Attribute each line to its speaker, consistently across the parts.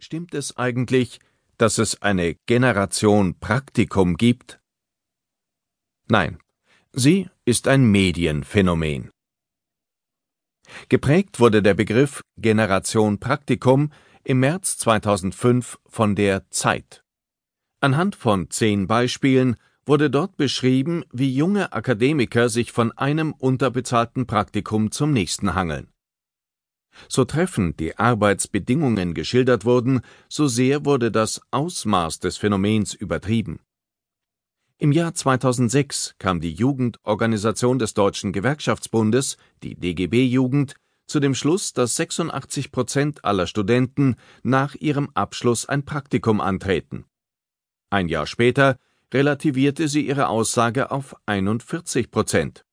Speaker 1: Stimmt es eigentlich, dass es eine Generation Praktikum gibt? Nein, sie ist ein Medienphänomen. Geprägt wurde der Begriff Generation Praktikum im März 2005 von der Zeit. Anhand von zehn Beispielen wurde dort beschrieben, wie junge Akademiker sich von einem unterbezahlten Praktikum zum nächsten hangeln. So treffend die Arbeitsbedingungen geschildert wurden, so sehr wurde das Ausmaß des Phänomens übertrieben. Im Jahr 2006 kam die Jugendorganisation des Deutschen Gewerkschaftsbundes, die DGB Jugend, zu dem Schluss, dass 86 Prozent aller Studenten nach ihrem Abschluss ein Praktikum antreten. Ein Jahr später relativierte sie ihre Aussage auf 41 Prozent.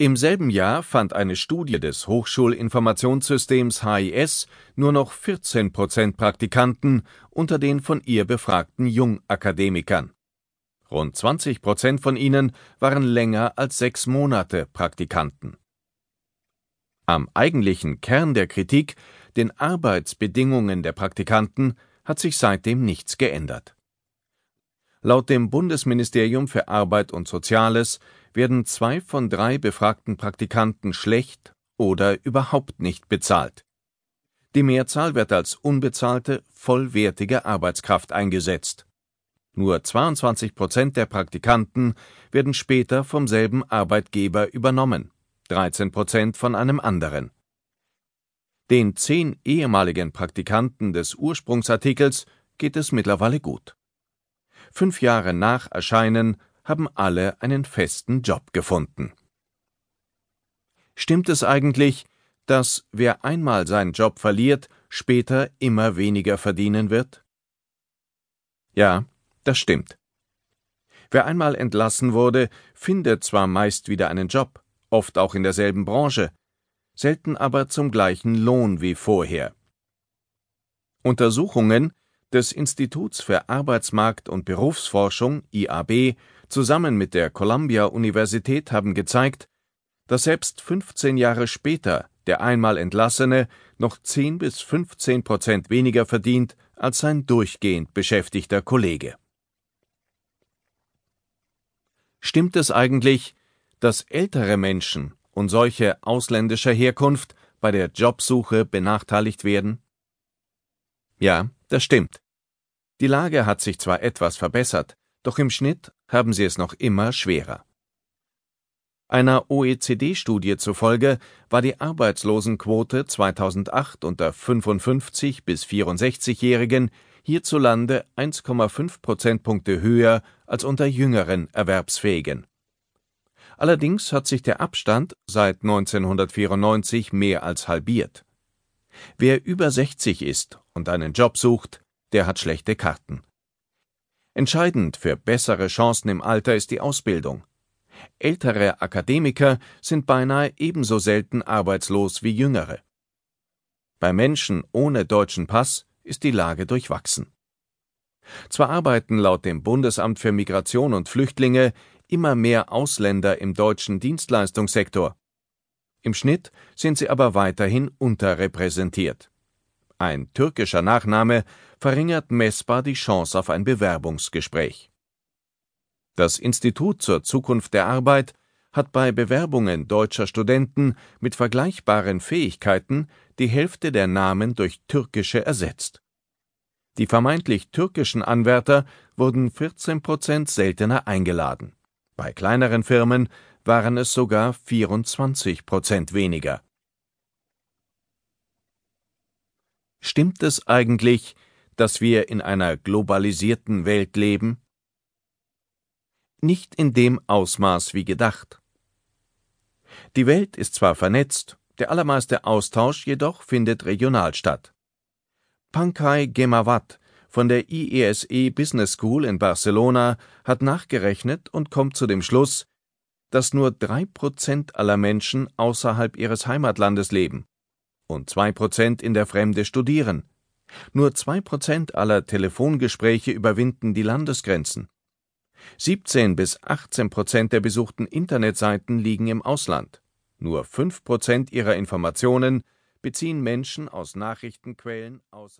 Speaker 1: Im selben Jahr fand eine Studie des Hochschulinformationssystems HIS nur noch 14 Prozent Praktikanten unter den von ihr befragten Jungakademikern. Rund 20 Prozent von ihnen waren länger als sechs Monate Praktikanten. Am eigentlichen Kern der Kritik, den Arbeitsbedingungen der Praktikanten, hat sich seitdem nichts geändert. Laut dem Bundesministerium für Arbeit und Soziales werden zwei von drei befragten Praktikanten schlecht oder überhaupt nicht bezahlt. Die Mehrzahl wird als unbezahlte, vollwertige Arbeitskraft eingesetzt. Nur 22 Prozent der Praktikanten werden später vom selben Arbeitgeber übernommen, 13 Prozent von einem anderen. Den zehn ehemaligen Praktikanten des Ursprungsartikels geht es mittlerweile gut. Fünf Jahre nach Erscheinen haben alle einen festen Job gefunden. Stimmt es eigentlich, dass wer einmal seinen Job verliert, später immer weniger verdienen wird? Ja, das stimmt. Wer einmal entlassen wurde, findet zwar meist wieder einen Job, oft auch in derselben Branche, selten aber zum gleichen Lohn wie vorher. Untersuchungen des Instituts für Arbeitsmarkt und Berufsforschung IAB zusammen mit der Columbia-Universität haben gezeigt, dass selbst 15 Jahre später der einmal Entlassene noch 10 bis 15 Prozent weniger verdient als sein durchgehend beschäftigter Kollege. Stimmt es eigentlich, dass ältere Menschen und solche ausländischer Herkunft bei der Jobsuche benachteiligt werden? Ja, das stimmt. Die Lage hat sich zwar etwas verbessert, doch im Schnitt haben sie es noch immer schwerer. Einer OECD-Studie zufolge war die Arbeitslosenquote 2008 unter 55 bis 64-Jährigen hierzulande 1,5 Prozentpunkte höher als unter jüngeren Erwerbsfähigen. Allerdings hat sich der Abstand seit 1994 mehr als halbiert. Wer über 60 ist und einen Job sucht, der hat schlechte Karten. Entscheidend für bessere Chancen im Alter ist die Ausbildung. Ältere Akademiker sind beinahe ebenso selten arbeitslos wie jüngere. Bei Menschen ohne deutschen Pass ist die Lage durchwachsen. Zwar arbeiten laut dem Bundesamt für Migration und Flüchtlinge immer mehr Ausländer im deutschen Dienstleistungssektor. Im Schnitt sind sie aber weiterhin unterrepräsentiert. Ein türkischer Nachname verringert messbar die Chance auf ein Bewerbungsgespräch. Das Institut zur Zukunft der Arbeit hat bei Bewerbungen deutscher Studenten mit vergleichbaren Fähigkeiten die Hälfte der Namen durch türkische ersetzt. Die vermeintlich türkischen Anwärter wurden 14 Prozent seltener eingeladen. Bei kleineren Firmen waren es sogar 24 Prozent weniger. Stimmt es eigentlich, dass wir in einer globalisierten Welt leben? Nicht in dem Ausmaß wie gedacht. Die Welt ist zwar vernetzt, der allermeiste Austausch jedoch findet regional statt. Pankaj Gemawat von der IESE Business School in Barcelona hat nachgerechnet und kommt zu dem Schluss, dass nur drei Prozent aller Menschen außerhalb ihres Heimatlandes leben und zwei Prozent in der Fremde studieren, nur zwei Prozent aller Telefongespräche überwinden die Landesgrenzen. 17 bis 18 Prozent der besuchten Internetseiten liegen im Ausland. Nur fünf Prozent ihrer Informationen beziehen Menschen aus Nachrichtenquellen außer